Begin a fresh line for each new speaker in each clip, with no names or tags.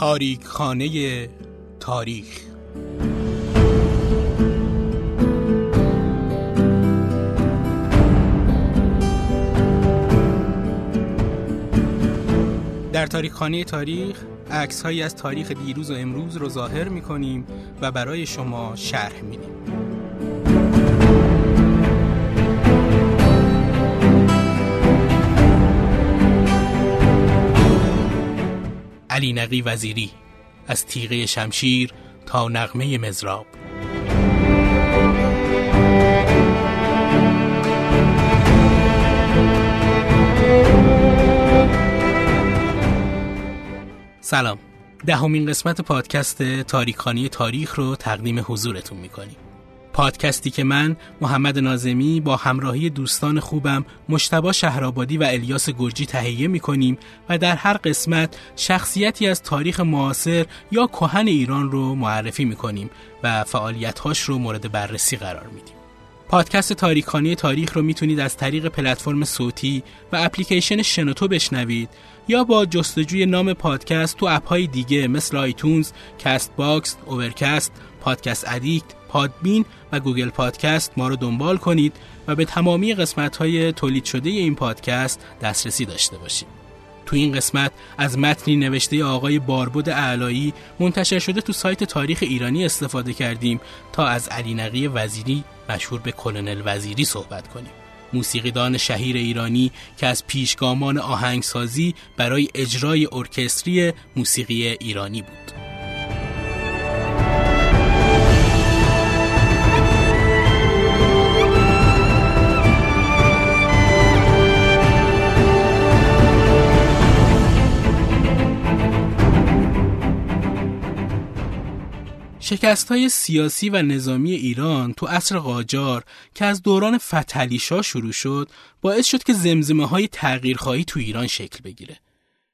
تاریک خانه تاریخ در تاریخ خانه تاریخ عکس هایی از تاریخ دیروز و امروز رو ظاهر می کنیم و برای شما شرح میدیم. علی نقی وزیری از تیغه شمشیر تا نغمه مزراب سلام. دهمین قسمت پادکست تاریخانی تاریخ رو تقدیم حضورتون می‌کنیم. پادکستی که من محمد نازمی با همراهی دوستان خوبم مشتبا شهرآبادی و الیاس گرجی تهیه می‌کنیم و در هر قسمت شخصیتی از تاریخ معاصر یا کهن ایران رو معرفی می‌کنیم و فعالیتهاش رو مورد بررسی قرار میدیم. پادکست تاریخانی تاریخ رو می‌تونید از طریق پلتفرم صوتی و اپلیکیشن شنوتو بشنوید یا با جستجوی نام پادکست تو اپهای دیگه مثل iTunes، Castbox، Overcast، Podcast Addict، Podbean و Google Podcast ما رو دنبال کنید و به تمامی قسمت های تولید شده این پادکست دسترسی داشته باشید. تو این قسمت از متنی نوشته آقای باربود اعلایی منتشر شده تو سایت تاریخ ایرانی استفاده کردیم تا از علی نقی وزیری مشهور به کلونل وزیری صحبت کنیم. موسیقیدان شهیر ایرانی که از پیشگامان آهنگسازی برای اجرای ارکستری موسیقی ایرانی بود. شکست های سیاسی و نظامی ایران تو عصر قاجار که از دوران فتلیشا شروع شد باعث شد که زمزمه های تغییرخواهی تو ایران شکل بگیره.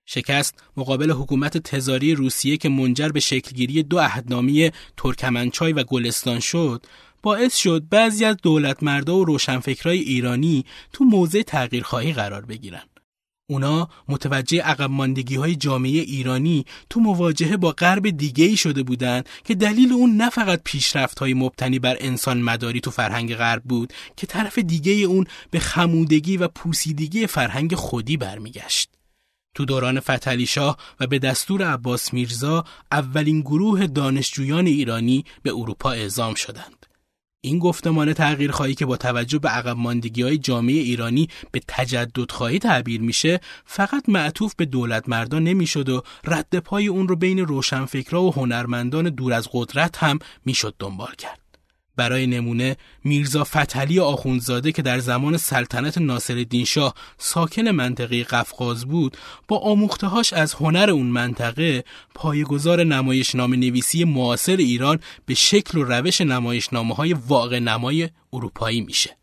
شکست مقابل حکومت تزاری روسیه که منجر به شکلگیری دو عهدنامه ترکمنچای و گلستان شد باعث شد بعضی از دولتمردا و روشنفکرای ایرانی تو موضع تغییرخواهی قرار بگیرن. اونا متوجه عقب ماندگی های جامعه ایرانی تو مواجهه با غرب دیگه ای شده بودند که دلیل اون نه فقط پیشرفت های مبتنی بر انسان مداری تو فرهنگ غرب بود که طرف دیگه اون به خمودگی و پوسیدگی فرهنگ خودی برمیگشت. تو دوران فتلی شاه و به دستور عباس میرزا اولین گروه دانشجویان ایرانی به اروپا اعزام شدند. این گفتمان تغییر خواهی که با توجه به عقب ماندگی های جامعه ایرانی به تجدد خواهی تعبیر میشه فقط معطوف به دولت مردان نمی‌شد و رد پای اون رو بین روشنفکرا و هنرمندان دور از قدرت هم می‌شد دنبال کرد. برای نمونه میرزا فتحعلی آخوندزاده که در زمان سلطنت ناصرالدین شاه ساکن منطقه قفقاز بود با آموختهاش از هنر اون منطقه پایگزار نمایشنامه نویسی معاصر ایران به شکل و روش نمایشنامه های واقع نمای اروپایی میشه.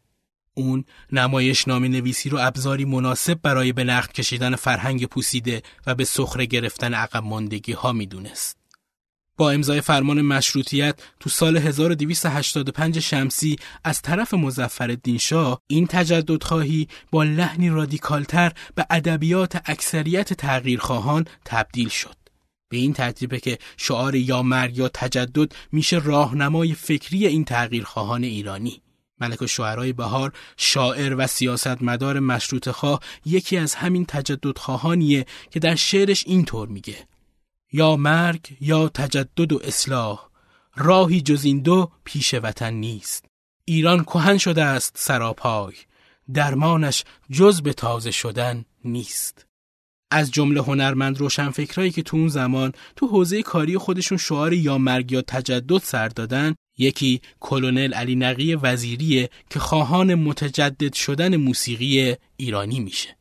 اون نمایشنامه نویسی رو ابزاری مناسب برای به نقد کشیدن فرهنگ پوسیده و به سخره گرفتن عقب ماندگی ها می‌دونست. با امضای فرمان مشروطیت تو سال 1285 شمسی از طرف مزفر شاه این تجددخواهی با لحنی رادیکالتر به ادبیات اکثریت تغییرخواهان تبدیل شد. به این ترتیبه که شعار یا مرگ یا تجدد میشه راهنمای فکری این تغییرخواهان ایرانی. ملک و شعرهای بهار شاعر و سیاستمدار مشروط خواه یکی از همین تجددخواهانیه که در شعرش اینطور میگه یا مرگ یا تجدد و اصلاح راهی جز این دو پیش وطن نیست. ایران کهن شده است سراپای درمانش جز به تازه شدن نیست. از جمله هنرمند روشنفکرایی که تو اون زمان تو حوزه کاری خودشون شعار یا مرگ یا تجدد سر دادن یکی کلونل علی نقی وزیریه که خواهان متجدد شدن موسیقی ایرانی میشه.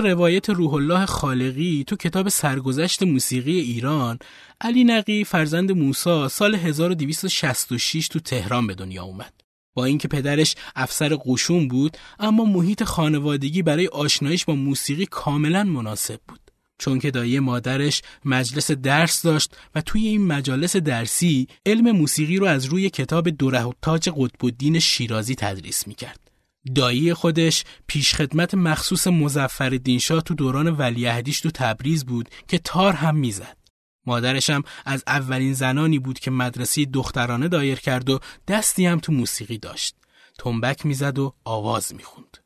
روایت روح الله خالقی تو کتاب سرگذشت موسیقی ایران علی نقی فرزند موسا سال 1266 تو تهران به دنیا اومد. با اینکه پدرش افسر قشون بود اما محیط خانوادگی برای آشنایش با موسیقی کاملا مناسب بود. چون که دایی مادرش مجلس درس داشت و توی این مجالس درسی علم موسیقی رو از روی کتاب دوره و تاج قطب الدین شیرازی تدریس می‌کرد. دایی خودش پیشخدمت مخصوص مزفر شاه تو دوران ولیعهدیش تو تبریز بود که تار هم می‌زد. مادرشم از اولین زنانی بود که مدرسه دخترانه دایر کرد و دستی هم تو موسیقی داشت. تنبک می‌زد و آواز می‌خوند.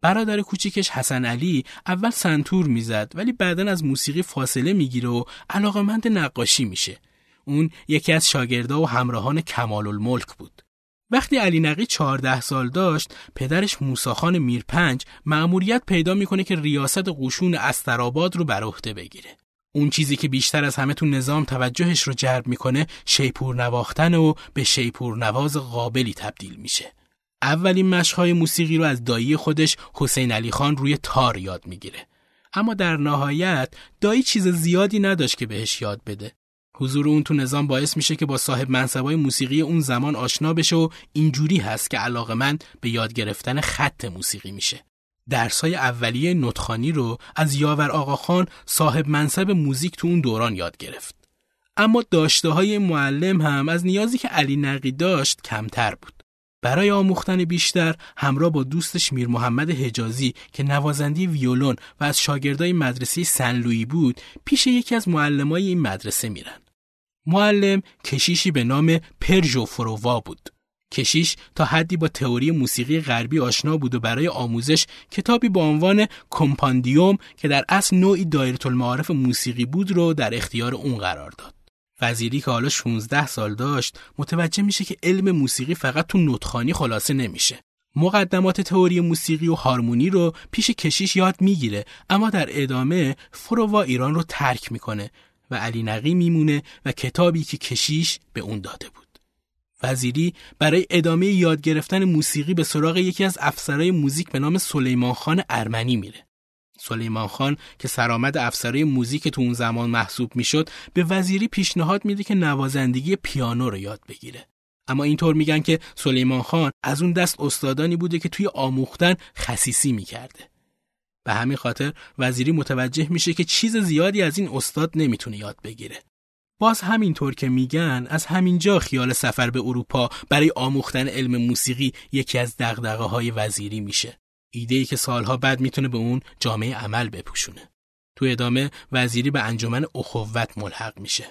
برادر کوچیکش حسن علی اول سنتور می‌زد ولی بعدا از موسیقی فاصله می‌گیره و علاقمند نقاشی میشه. اون یکی از شاگردا و همراهان کمال الملک بود. وقتی علی نقی 14 سال داشت پدرش موساخان میرپنج مأموریت پیدا می‌کنه که ریاست قشون استراباد رو بر عهده بگیره. اون چیزی که بیشتر از همه تو نظام توجهش رو جلب می‌کنه شیپور نواختن و به شیپور نواز قابلی تبدیل میشه. اولین مشقهای موسیقی رو از دایی خودش حسین علی خان روی تار یاد می‌گیره. اما در نهایت دایی چیز زیادی نداشت که بهش یاد بده. حضور اون تو نظام باعث میشه که با صاحب منصبای موسیقی اون زمان آشنا بشه و اینجوری هست که علاقه من به یاد گرفتن خط موسیقی میشه. درسای اولیه نطخانی رو از یاور آقاخان صاحب منصب موزیک تو اون دوران یاد گرفت. اما داشته های معلم هم از نیازی که علی نقی داشت کمتر بود. برای آموختن بیشتر همراه با دوستش میر محمد حجازی که نوازندی ویولون و از شاگردای مدرسه سنلویی بود پیش یکی از معلمای این مدرسه میرن. معلم کشیشی به نام پرژو فرووا بود. کشیش تا حدی با تئوری موسیقی غربی آشنا بود و برای آموزش کتابی با عنوان کمپاندیوم که در اصل نوعی دایره المعارف موسیقی بود رو در اختیار اون قرار داد. وزیری که حالا 16 سال داشت متوجه میشه که علم موسیقی فقط تو نطخانی خلاصه نمیشه. مقدمات تئوری موسیقی و هارمونی رو پیش کشیش یاد می‌گیره اما در ادامه فرووا ایران رو ترک می‌کنه و علی نقی میمونه و کتابی که کشیش به اون داده بود. وزیری برای ادامه یاد گرفتن موسیقی به سراغ یکی از افسرهای موزیک به نام سلیمان خان ارمنی میره. سلیمان خان که سرآمد افسرهای موزیک تو اون زمان محسوب می‌شد به وزیری پیشنهاد میده که نوازندگی پیانو رو یاد بگیره. اما اینطور میگن که سلیمان خان از اون دست استادانی بوده که توی آموختن خصیصی می‌کرده. به همین خاطر وزیری متوجه میشه که چیز زیادی از این استاد نمی‌تونه یاد بگیره. باز همینطور که میگن از همینجا خیال سفر به اروپا برای آموختن علم موسیقی یکی از دغدغه های وزیری میشه. ایده که سالها بعد می‌تونه به اون جامعه عمل بپوشونه. تو ادامه وزیری به انجمن اخوت ملحق میشه.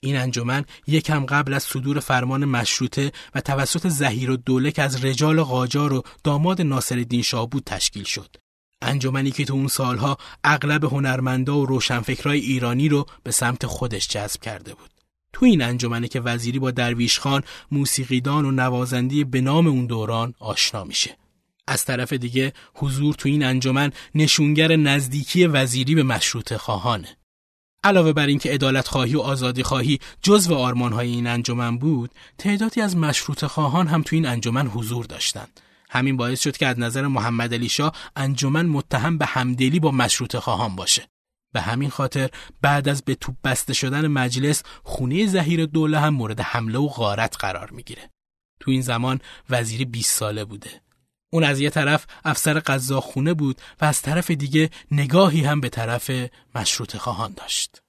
این انجمن یکم قبل از صدور فرمان مشروطه و توسط زهیر و دوله که از رجال قاجار و داماد ناصرالدین شاه بود تشکیل شد. انجمنی که تو اون سالها اغلب هنرمندا و روشنفکرای ایرانی رو به سمت خودش جذب کرده بود. تو این انجمنه که وزیری با درویش خان موسیقیدان و نوازندی به نام اون دوران آشنا میشه. از طرف دیگه حضور تو این انجمن نشونگر نزدیکی وزیری به مشروط خواهانه. علاوه بر اینکه عدالت خواهی و آزادی خواهی جزو آرمانهای این انجمن بود، تعدادی از مشروط خواهان هم تو این انجمن حضور داشتند. همین باعث شد که از نظر محمد علی شاه انجمن متهم به همدلی با مشروط خواهان باشه. به همین خاطر بعد از به توپ بسته شدن مجلس خونه زهیر دوله هم مورد حمله و غارت قرار می‌گیره. تو این زمان وزیری 20 ساله بوده. اون از یه طرف افسر خونه بود و از طرف دیگه نگاهی هم به طرف مشروط خواهان داشت.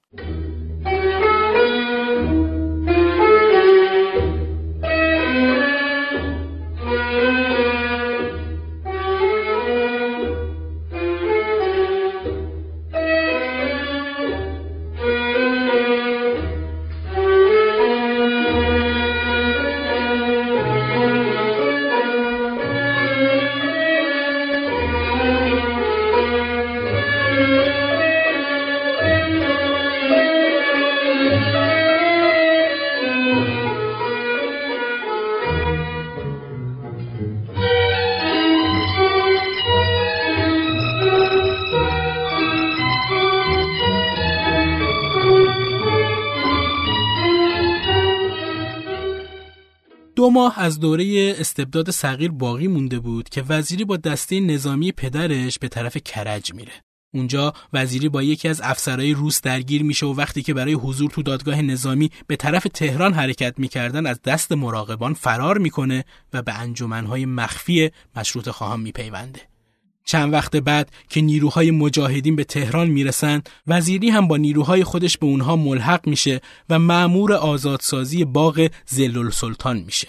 ماه از دوره استبداد صغیر باقی مونده بود که وزیری با دسته نظامی پدرش به طرف کرج میره. اونجا وزیری با یکی از افسرهای روس درگیر میشه و وقتی که برای حضور تو دادگاه نظامی به طرف تهران حرکت می‌کردن از دست مراقبان فرار می‌کنه و به انجمنهای مخفی مشروط خواهان میپیونده. چند وقت بعد که نیروهای مجاهدین به تهران می‌رسن وزیری هم با نیروهای خودش به اونها ملحق میشه و معمور آزادسازی باغ زلل سلطان میشه.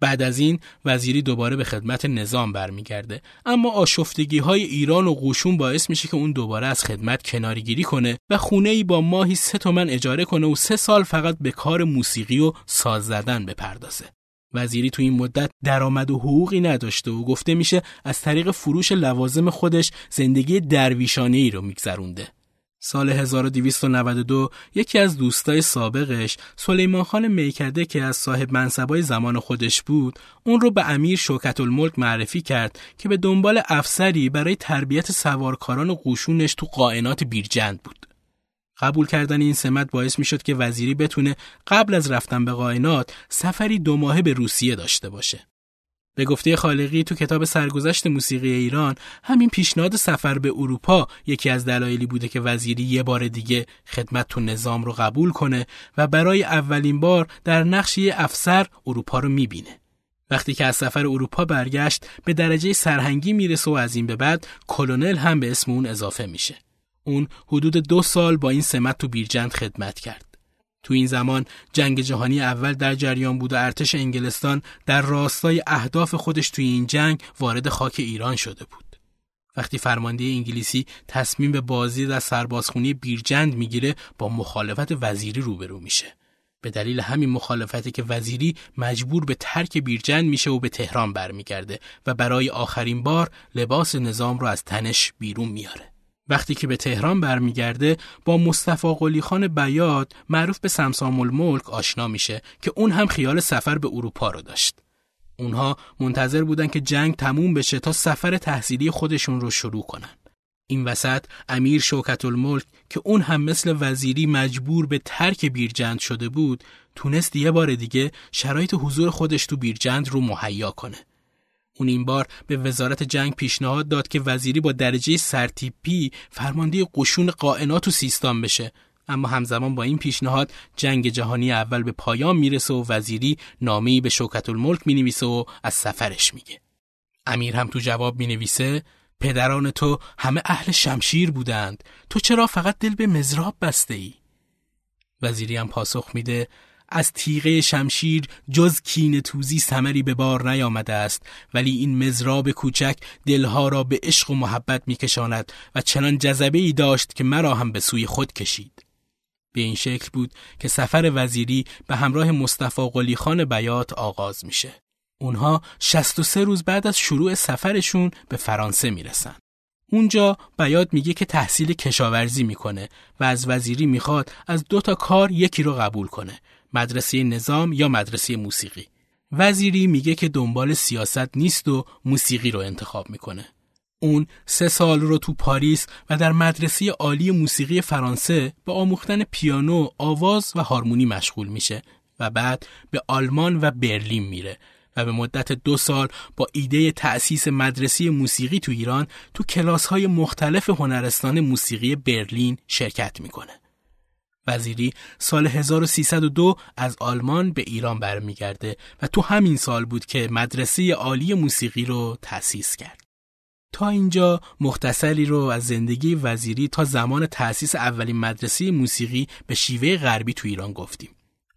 بعد از این وزیری دوباره به خدمت نظام برمیگرده اما آشفتگی های ایران و قوشون باعث میشه که اون دوباره از خدمت کنارگیری کنه و خونه ای با ماهی سه تومن اجاره کنه و سه سال فقط به کار موسیقی و ساز زدن بپردازه وزیری تو این مدت درآمد و حقوقی نداشته و گفته میشه از طریق فروش لوازم خودش زندگی درویشانه ای رو میگذرونده. سال 1292 یکی از دوستای سابقش سلیمان خان میکده که از صاحب منصبای زمان خودش بود اون رو به امیر شوکت الملک معرفی کرد که به دنبال افسری برای تربیت سوارکاران قوشونش تو قائنات بیرجند بود. قبول کردن این سمت باعث می شد که وزیری بتونه قبل از رفتن به قائنات سفری دو ماهه به روسیه داشته باشه. به گفته خالقی تو کتاب سرگذشت موسیقی ایران همین پیشنهاد سفر به اروپا یکی از دلایلی بوده که وزیری یه بار دیگه خدمت تو نظام رو قبول کنه و برای اولین بار در نقش یه افسر اروپا رو می‌بینه. وقتی که از سفر اروپا برگشت به درجه سرهنگی می‌رسه و از این به بعد کلونل هم به اسم اون اضافه میشه. اون حدود دو سال با این سمت تو بیرجند خدمت کرد. تو این زمان جنگ جهانی اول در جریان بود و ارتش انگلستان در راستای اهداف خودش توی این جنگ وارد خاک ایران شده بود. وقتی فرمانده انگلیسی تصمیم به بازی در سربازخونی بیرجند می‌گیره با مخالفت وزیری روبرو میشه. به دلیل همین مخالفتی که وزیری مجبور به ترک بیرجند میشه و به تهران برمیگرده و برای آخرین بار لباس نظام رو از تنش بیرون میاره. وقتی که به تهران برمیگرده با مصطفی قلی خان بیاد معروف به سمسام الملک آشنا میشه که اون هم خیال سفر به اروپا رو داشت. اونها منتظر بودن که جنگ تموم بشه تا سفر تحصیلی خودشون رو شروع کنن. این وسط امیر شوکت الملک که اون هم مثل وزیری مجبور به ترک بیرجند شده بود تونست یه بار دیگه شرایط حضور خودش تو بیرجند رو مهیا کنه. اون این بار به وزارت جنگ پیشنهاد داد که وزیری با درجه سرتیپی فرمانده قشون قائنات و سیستان بشه. اما همزمان با این پیشنهاد جنگ جهانی اول به پایان می‌رسه و وزیری نامه‌ای به شوکت الملک می‌نویسه و از سفرش میگه. امیر هم تو جواب می‌نویسه پدران تو همه اهل شمشیر بودند. تو چرا فقط دل به مزراب بسته ای؟ وزیری هم پاسخ میده از تیغه شمشیر جز کین توزی سمری به بار نیامده است. ولی این مزراب کوچک دلها را به عشق و محبت میکشاند و چنان جذبه ای داشت که مرا هم به سوی خود کشید. به این شکل بود که سفر وزیری به همراه مصطفی قلی خان بیات آغاز میشه. اونها 63 روز بعد از شروع سفرشون به فرانسه می‌رسن اونجا بیاد میگه که تحصیل کشاورزی می‌کنه و از وزیری می‌خواد از دو تا کار یکی رو قبول کنه. مدرسه نظام یا مدرسه موسیقی وزیری میگه که دنبال سیاست نیست و موسیقی رو انتخاب می‌کنه اون سه سال رو تو پاریس و در مدرسه عالی موسیقی فرانسه به آموختن پیانو، آواز و هارمونی مشغول میشه و بعد به آلمان و برلین میره و به مدت دو سال با ایده تأسیس مدرسه موسیقی تو ایران تو کلاس های مختلف هنرستان موسیقی برلین شرکت می‌کنه. وزیری سال 1302 از آلمان به ایران برمیگرده و تو همین سال بود که مدرسه عالی موسیقی رو تأسیس کرد. تا اینجا مختصری رو از زندگی وزیری تا زمان تأسیس اولین مدرسه موسیقی به شیوه غربی تو ایران گفتیم.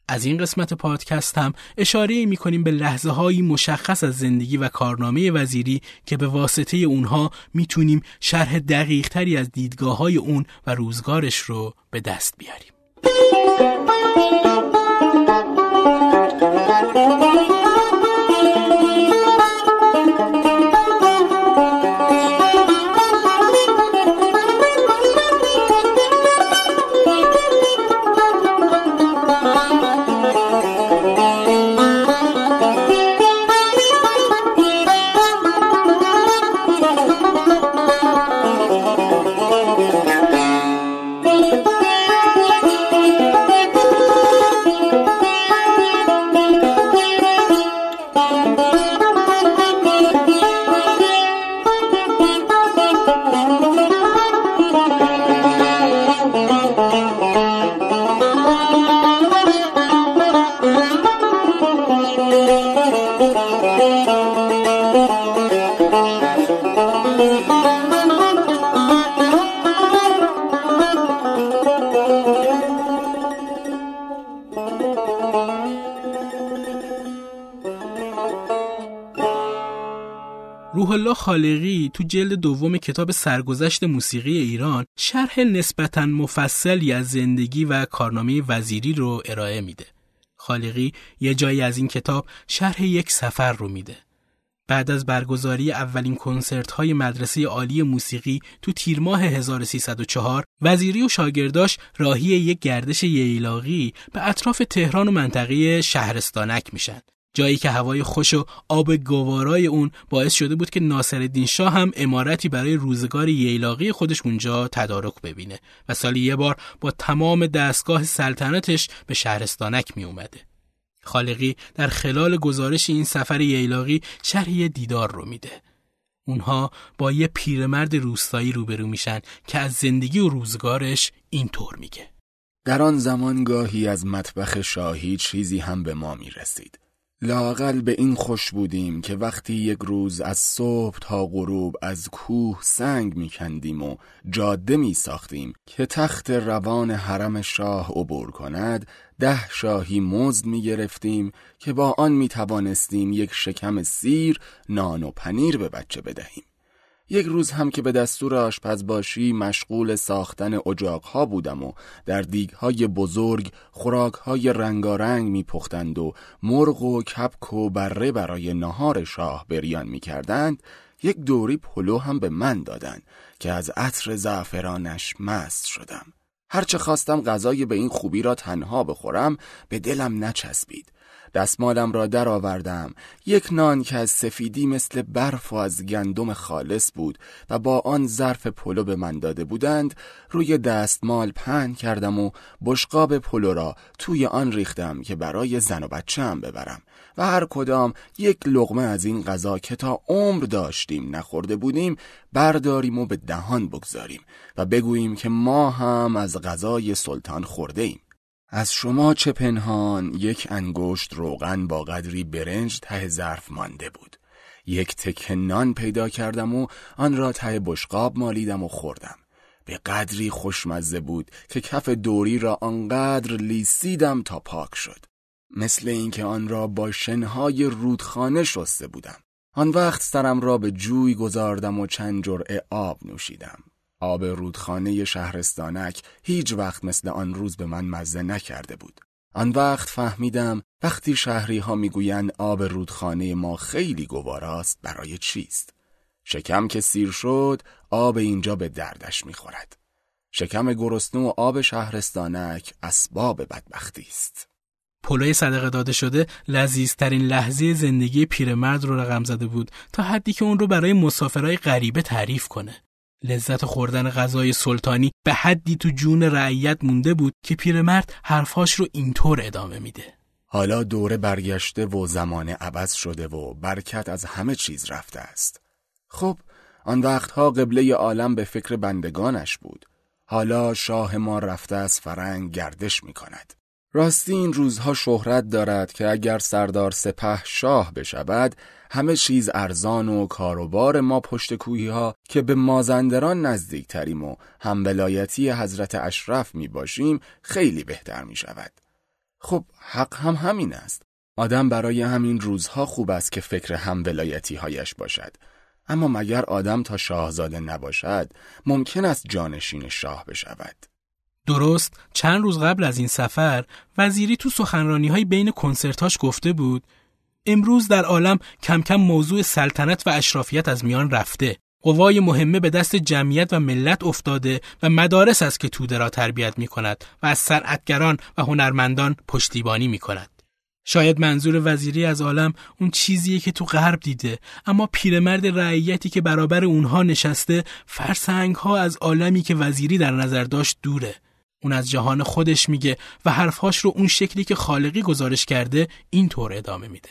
از این قسمت پادکست هم اشاره می کنیم به لحظه هایی مشخص از زندگی و کارنامه وزیری که به واسطه اونها می‌تونیم شرح دقیق تری از دیدگاه های اون و روزگارش رو به دست بیاریم. Thank you. روح الله خالقی تو جلد دوم کتاب سرگذشت موسیقی ایران شرح نسبتا مفصلی از زندگی و کارنامه وزیری رو ارائه میده. خالقی یه جایی از این کتاب شرح یک سفر رو میده. بعد از برگزاری اولین کنسرت های مدرسه عالی موسیقی تو تیر ماه 1304 وزیری و شاگرداش راهی یک گردش ییلاقی به اطراف تهران و منطقه شهرستانک میشن جایی که هوای خوش و آب گوارای اون باعث شده بود که ناصرالدین شاه هم امارتی برای روزگار ییلاقی خودش اونجا تدارک ببینه و سالی یه بار با تمام دستگاه سلطنتش به شهرستانک می اومده. خالقی در خلال گزارش این سفر ییلاقی شرحی دیدار رو میده. اونها با یه پیرمرد روستایی روبرو میشن که از زندگی و روزگارش اینطور میگه.
در آن زمان گاهی از مطبخ شاهی چیزی هم به ما می رسید. لاقل به این خوش بودیم که وقتی یک روز از صبح تا غروب از کوه سنگ می کندیم و جاده می ساختیم که تخت روان حرم شاه عبور کند ده شاهی مزد می گرفتیم که با آن می توانستیم یک شکم سیر، نان و پنیر به بچه بدهیم. یک روز هم که به دستور آشپزباشی مشغول ساختن اجاقها بودم و در دیگهای بزرگ خوراکهای رنگارنگ میپختند و مرغ و کپک و بره برای نهار شاه بریان می‌کردند یک دوری پلو هم به من دادند که از عطر زعفرانش مست شدم. هرچه خواستم غذای به این خوبی را تنها بخورم به دلم نچسبید. دستمالم را درآوردم یک نان که از سفیدی مثل برف و از گندم خالص بود و با آن ظرف پلو به من داده بودند روی دستمال پهن کردم و بشقاب پلو را توی آن ریختم که برای زن و بچه هم ببرم و هر کدام یک لغمه از این غذا که تا عمر داشتیم نخورده بودیم برداریم و به دهان بگذاریم و بگوییم که ما هم از غذای سلطان خورده ایم. از شما چه پنهان یک انگشت روغن با قدری برنج ته ظرف مانده بود. یک تکه نان پیدا کردم و آن را ته بشقاب مالیدم و خوردم. به قدری خوشمزه بود که کف دوری را آنقدر لیسیدم تا پاک شد. مثل اینکه آن را با شنهای رودخانه شسته بودم. آن وقت سرم را به جوی گذاردم و چند جرعه آب نوشیدم. آب رودخانه شهرستانک هیچ وقت مثل آن روز به من مزه نکرده بود. آن وقت فهمیدم وقتی شهری ها می‌گویند آب رودخانه ما خیلی گواراست برای چیست. شکم که سیر شد آب اینجا به دردش می‌خورد. شکم گرسنه و آب شهرستانک اسباب بدبختی است.
پلوی صدقه داده شده لذیذترین لحظه زندگی پیرمرد رو رقم زده بود تا حدی که اون رو برای مسافرای غریبه تعریف کنه. لذت خوردن غذای سلطانی به حدی تو جون رعیت مونده بود که پیرمرد حرفاش رو اینطور ادامه میده.
حالا دوره برگشته و زمان عوض شده و برکت از همه چیز رفته است. خب آن وقتها قبله عالم به فکر بندگانش بود. حالا شاه ما رفته از فرنگ گردش می کند. راستی این روزها شهرت دارد که اگر سردار سپه شاه بشود همه چیز ارزان و کاروبار ما پشت کوهی ها که به مازندران نزدیک تریم و هم ولایتی حضرت اشرف می باشیم خیلی بهتر می شود. خب حق هم همین است. آدم برای همین روزها خوب است که فکر هم ولایتی هایش باشد. اما مگر آدم تا شاهزاده نباشد ممکن است جانشین شاه بشود.
درست چند روز قبل از این سفر وزیری تو سخنرانی های بین کنسرتاش گفته بود امروز در عالم کم کم موضوع سلطنت و اشرافیت از میان رفته قوای مهمه به دست جمعیت و ملت افتاده و مدارس است که توده را تربیت می کند و از صنعتگران و هنرمندان پشتیبانی می کند. شاید منظور وزیری از عالم اون چیزیه که تو غرب دیده اما پیرمرد رعیتی که برابر اونها نشسته فرسنگ ها از عالمی که وزیری در نظر داشت دوره اون از جهان خودش میگه و حرفهاش رو اون شکلی که خالقی گزارش کرده اینطور ادامه میده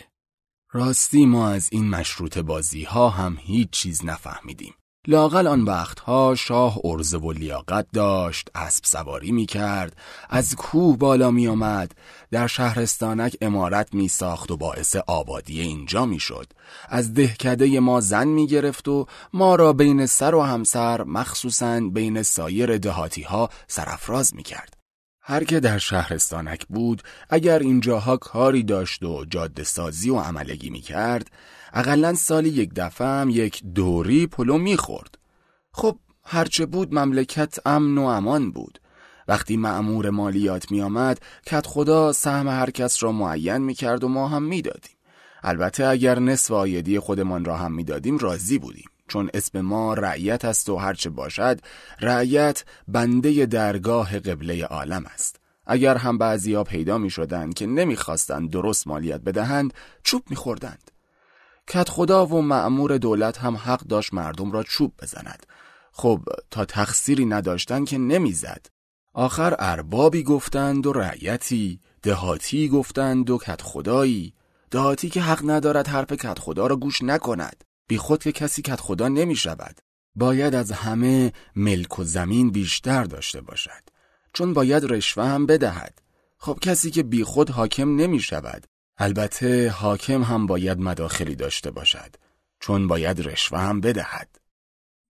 راستی ما از این مشروط بازی ها هم هیچ چیز نفهمیدیم. لاقل آن وقتها شاه ارزه و لیاقت داشت اسب سواری می کرد از کوه بالا می آمد در شهرستانک امارت می ساخت و باعث آبادی اینجا می شد از دهکده ما زن می گرفت و ما را بین سر و همسر مخصوصا بین سایر دهاتی ها سرفراز می کرد هر که در شهرستانک بود اگر اینجاها کاری داشت و جاده سازی و عملگی می کرد اقلا سالی یک دفعه هم یک دوری پلو می‌خورد. خب هرچه بود مملکت امن و امان بود. وقتی معمور مالیات می آمد کت خدا سهم هر کس را معین می کرد و ما هم می دادیم. البته اگر نصف آیدی خودمان را هم می‌دادیم راضی بودیم چون اسم ما رعیت است و هرچه باشد رعیت بنده درگاه قبله عالم است اگر هم بعضی پیدا می شدند که نمی‌خواستند درست مالیت بدهند چوب میخوردند کت خدا و معمور دولت هم حق داشت مردم را چوب بزند. خب تا تقصیری نداشتن که نمی‌زد. آخر اربابی گفتند و رعیتی دهاتی گفتند و کت خدایی دهاتی که حق ندارد حرف کت خدا را گوش نکند. بی خود که کسی کت خدا نمی شود باید از همه ملک و زمین بیشتر داشته باشد. چون باید رشوه هم بدهد. خب کسی که بی خود حاکم نمی شود البته حاکم هم باید مداخلی داشته باشد چون باید رشوه هم بدهد.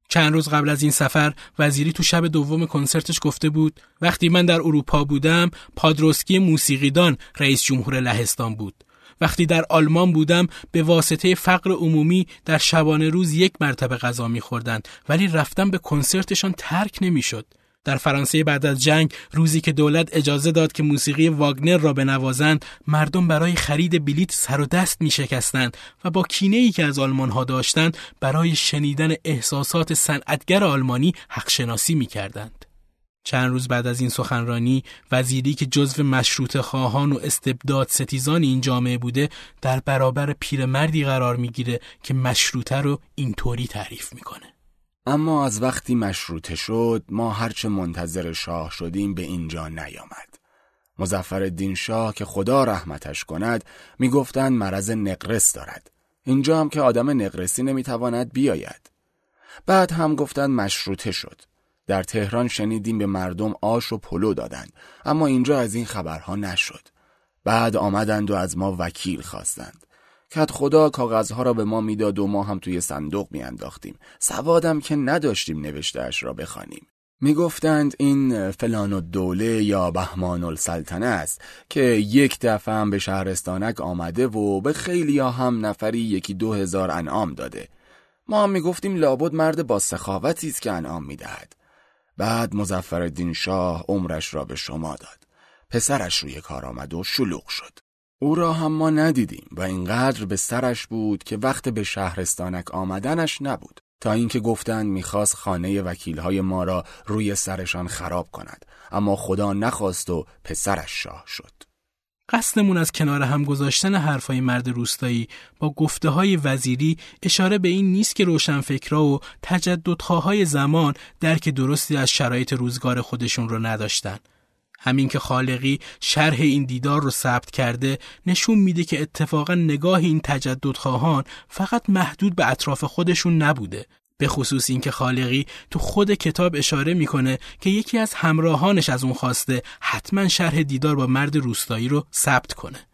چند روز قبل از این سفر وزیری تو شب دوم کنسرتش گفته بود وقتی من در اروپا بودم پادروسکی موسیقیدان رئیس جمهور لهستان بود. وقتی در آلمان بودم به واسطه فقر عمومی در شبانه روز یک مرتبه غذا میخوردند ولی رفتم به کنسرتشان ترک نمی‌شد. در فرانسه بعد از جنگ روزی که دولت اجازه داد که موسیقی واگنر را بنوازند مردم برای خرید بلیت سر و دست می شکستند و با کینه ای که از آلمان ها داشتند برای شنیدن احساسات صنعتگر آلمانی حقشناسی می کردند. چند روز بعد از این سخنرانی وزیری که جزو مشروط خواهان و استبداد ستیزان این جامعه بوده در برابر پیرمردی قرار می‌گیره که مشروطه رو اینطوری تعریف می‌کنه
اما از وقتی مشروطه شد ما هرچه منتظر شاه شدیم به اینجا نیامد. مزفر شاه که خدا رحمتش کند می‌گفتند مرض نقرس دارد. اینجا هم که آدم نقرسی نمی‌تواند بیاید. بعد هم گفتند مشروطه شد. در تهران شنیدیم به مردم آش و پلو دادند اما اینجا از این خبرها نشد. بعد آمدند و از ما وکیل خواستند. کت خدا کاغذها را به ما می‌داد و ما هم توی صندوق میانداختیم. سوادم که نداشتیم نوشتهاش را بخوانیم. می‌گفتند این فلان و دوله یا بهمان السلطنه است که یک دفعه هم به شهرستانک آمده و به خیلی هم نفری یکی دو هزار انعام داده. ما هم می‌گفتیم لابد مرد با سخاوتی است که انعام می‌دهد. بعد مزفر شاه عمرش را به شما داد. پسرش روی کار آمد و شلوغ شد. او را هم ما ندیدیم و اینقدر به سرش بود که وقت به شهرستانک آمدنش نبود تا اینکه گفتند می‌خواست خانه وکیلهای ما را روی سرشان خراب کند اما خدا نخواست و پسرش شاه شد.
قصدمون از کنار هم گذاشتن حرفای مرد روستایی با گفته های وزیری اشاره به این نیست که روشنفکرا و تجددخواهای زمان درک درستی از شرایط روزگار خودشون رو نداشتن. همین که خالقی شرح این دیدار رو ثبت کرده نشون میده که اتفاقا نگاه این تجددخواهان فقط محدود به اطراف خودشون نبوده. به خصوص اینکه خالقی تو خود کتاب اشاره می‌کنه که یکی از همراهانش از اون خواسته حتما شرح دیدار با مرد روستایی رو ثبت کنه.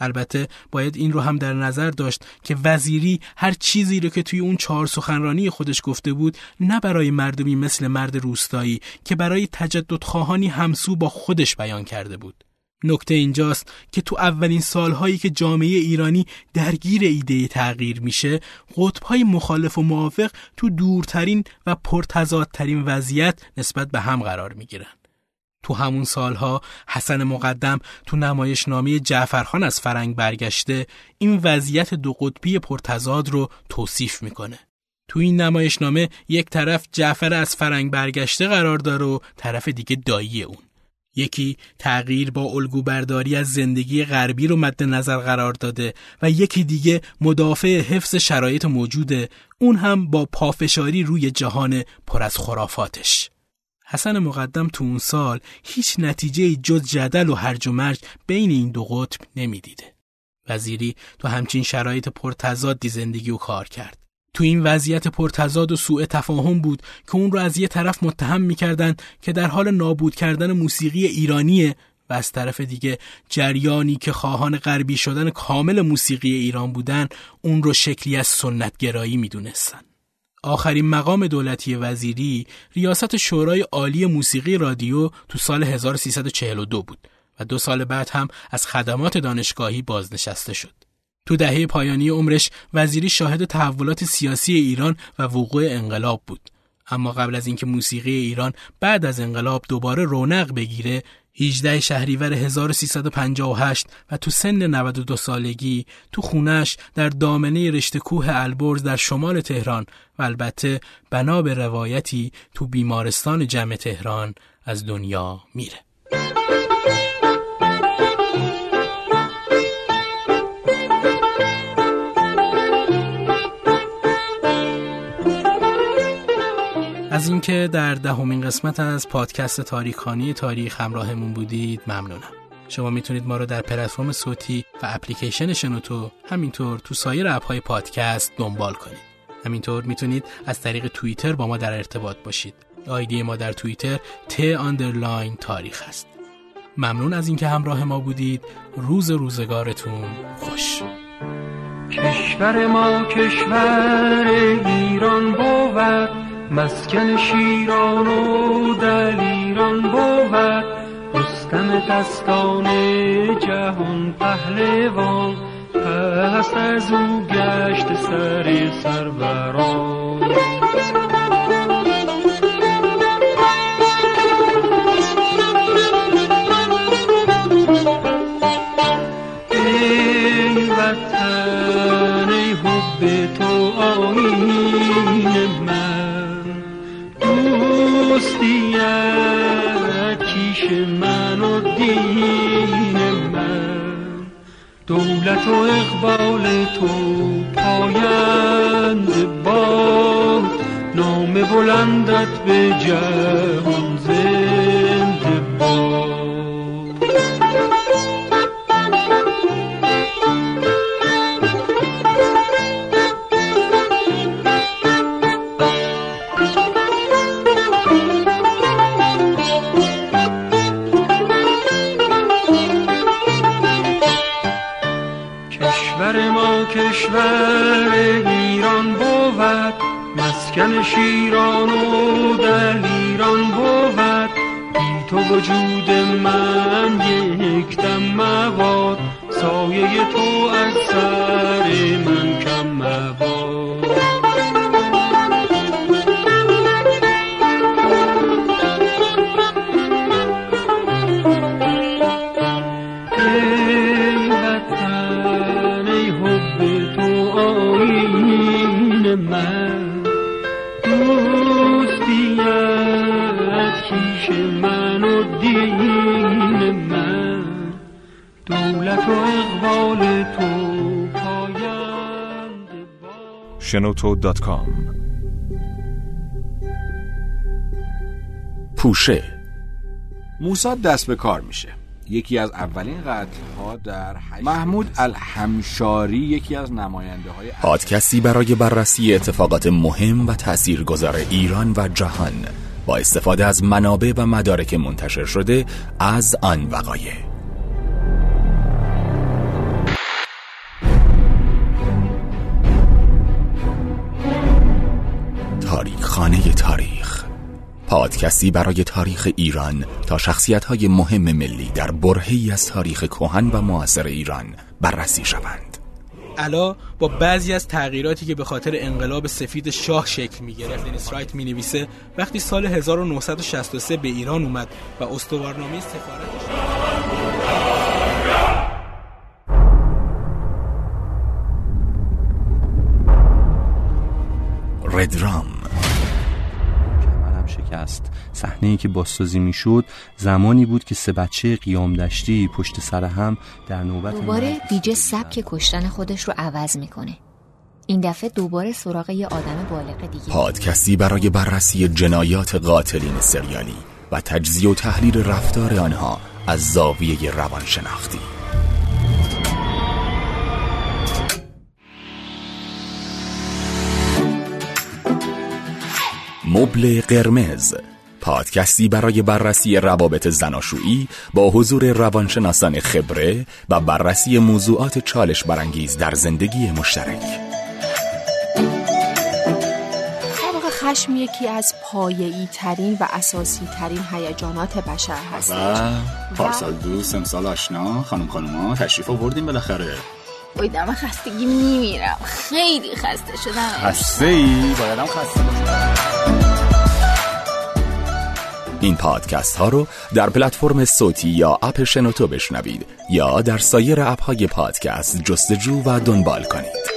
البته باید این رو هم در نظر داشت که وزیری هر چیزی رو که توی اون چهار سخنرانی خودش گفته بود نه برای مردمی مثل مرد روستایی که برای تجدد خواهانی همسو با خودش بیان کرده بود. نکته اینجاست که تو اولین سالهایی که جامعه ایرانی درگیر ایده تغییر میشه قطبهای مخالف و موافق تو دورترین و پرتضادترین وضعیت نسبت به هم قرار می‌گیرن. تو همون سالها حسن مقدم تو نمایش نامی جعفرخان از فرنگ برگشته این وضعیت دو قطبی پرتزاد رو توصیف می‌کنه. تو این نمایشنامه یک طرف جعفر از فرنگ برگشته قرار داره و طرف دیگه دایی اون. یکی تغییر با الگو برداری از زندگی غربی رو مد نظر قرار داده و یکی دیگه مدافع حفظ شرایط موجوده اون هم با پافشاری روی جهان پر از خرافاتش. حسن مقدم تو اون سال هیچ نتیجه جز جدل و هرج و مرج بین این دو قطب نمی‌دیده. وزیری تو همچین شرایط پرتضادی زندگی و کار کرد. تو این وضعیت پرتزاد و سوء تفاهم بود که اون رو از یه طرف متهم می‌کردند که در حال نابود کردن موسیقی ایرانیه و از طرف دیگه جریانی که خواهان غربی شدن کامل موسیقی ایران بودن اون رو شکلی از سنتگرایی می‌دونستن. آخرین مقام دولتی وزیری ریاست شورای عالی موسیقی رادیو تو سال 1342 بود و دو سال بعد هم از خدمات دانشگاهی بازنشسته شد. تو دهه پایانی عمرش وزیری شاهد تحولات سیاسی ایران و وقوع انقلاب بود. اما قبل از اینکه موسیقی ایران بعد از انقلاب دوباره رونق بگیره 18 شهریور 1358 و تو سن 92 سالگی تو خونش در دامنه رشته کوه البرز در شمال تهران و البته بنا به روایتی تو بیمارستان جمع تهران از دنیا میره. از اینکه در دهمین قسمت از پادکست تاریخانی تاریخ همراهمون بودید ممنونم. شما می‌تونید ما رو در پلتفرم صوتی و اپلیکیشن شنوتو همینطور تو سایر اپهای پادکست دنبال کنید. همینطور می‌تونید از طریق توییتر با ما در ارتباط باشید. ID ما در توییتر ت underline تاریخ است. ممنون از اینکه همراه ما بودید. روز روزگارتون خوش.
کشور ما کشور ایران بود. مسکن شیران و دلیران بود رستم دستان جهان پهلوان پس از او گشت سر سروران. ای وطن ای حب تو آین دوستیت کیش من و دین من. دولت و اقبال تو پایند باد. نام بلندت به جهان مسکن شیران و دلیران بود. بی تو وجود من یک دم مباد سایه تو از سر من
شنوتو.com
پوشه.
موساد دست به کار میشه. یکی از اولین قتل ها در محمود الحمشاری یکی از نماینده های
پادکستی برای بررسی اتفاقات مهم و تاثیرگذار ایران و جهان. با استفاده از منابع و مدارک منتشر شده از آن وقایع. خانه تاریخ. پادکستی برای تاریخ ایران تا شخصیت مهم ملی در برهی از تاریخ کهن و معاصر ایران بررسی شوند.
علا با بعضی از تغییراتی که به خاطر انقلاب سفید شاه شکل می گرفت دنیس رایت می نویسه وقتی سال 1963 به ایران اومد و استوارنامه سفارتش
ردرام
شکست صحنه ای که بازسازی می‌شد زمانی بود که سه بچه قیام دشتی پشت سر هم در نوبت
دوباره دیجه سبک. کشتن خودش رو عوض می‌کنه. این دفعه دوباره سراغ یه آدم بالغ دیگه.
پادکستی برای بررسی جنایات قاتلین سریالی و تجزیه و تحلیل رفتار آنها از زاویه روانشناختی. مبل قرمز. پادکستی برای بررسی روابط زناشویی با حضور روانشناسان خبره و بررسی موضوعات چالش برانگیز در زندگی مشترک.
طبق خشم یکی از پایه‌ای ترین و اساسی ترین هیجانات بشر هستش.
و پارسال دوست امسال آشنا خانم خانوما تشریف آوردیم بالاخره.
وای دم خستگی میمیرم خیلی خسته شدم
خسته ای بایدم خسته باشم
این پادکست ها رو در پلتفرم صوتی یا اپ شنوتو بشنوید یا در سایر اپ های پادکست جستجو و دنبال کنید.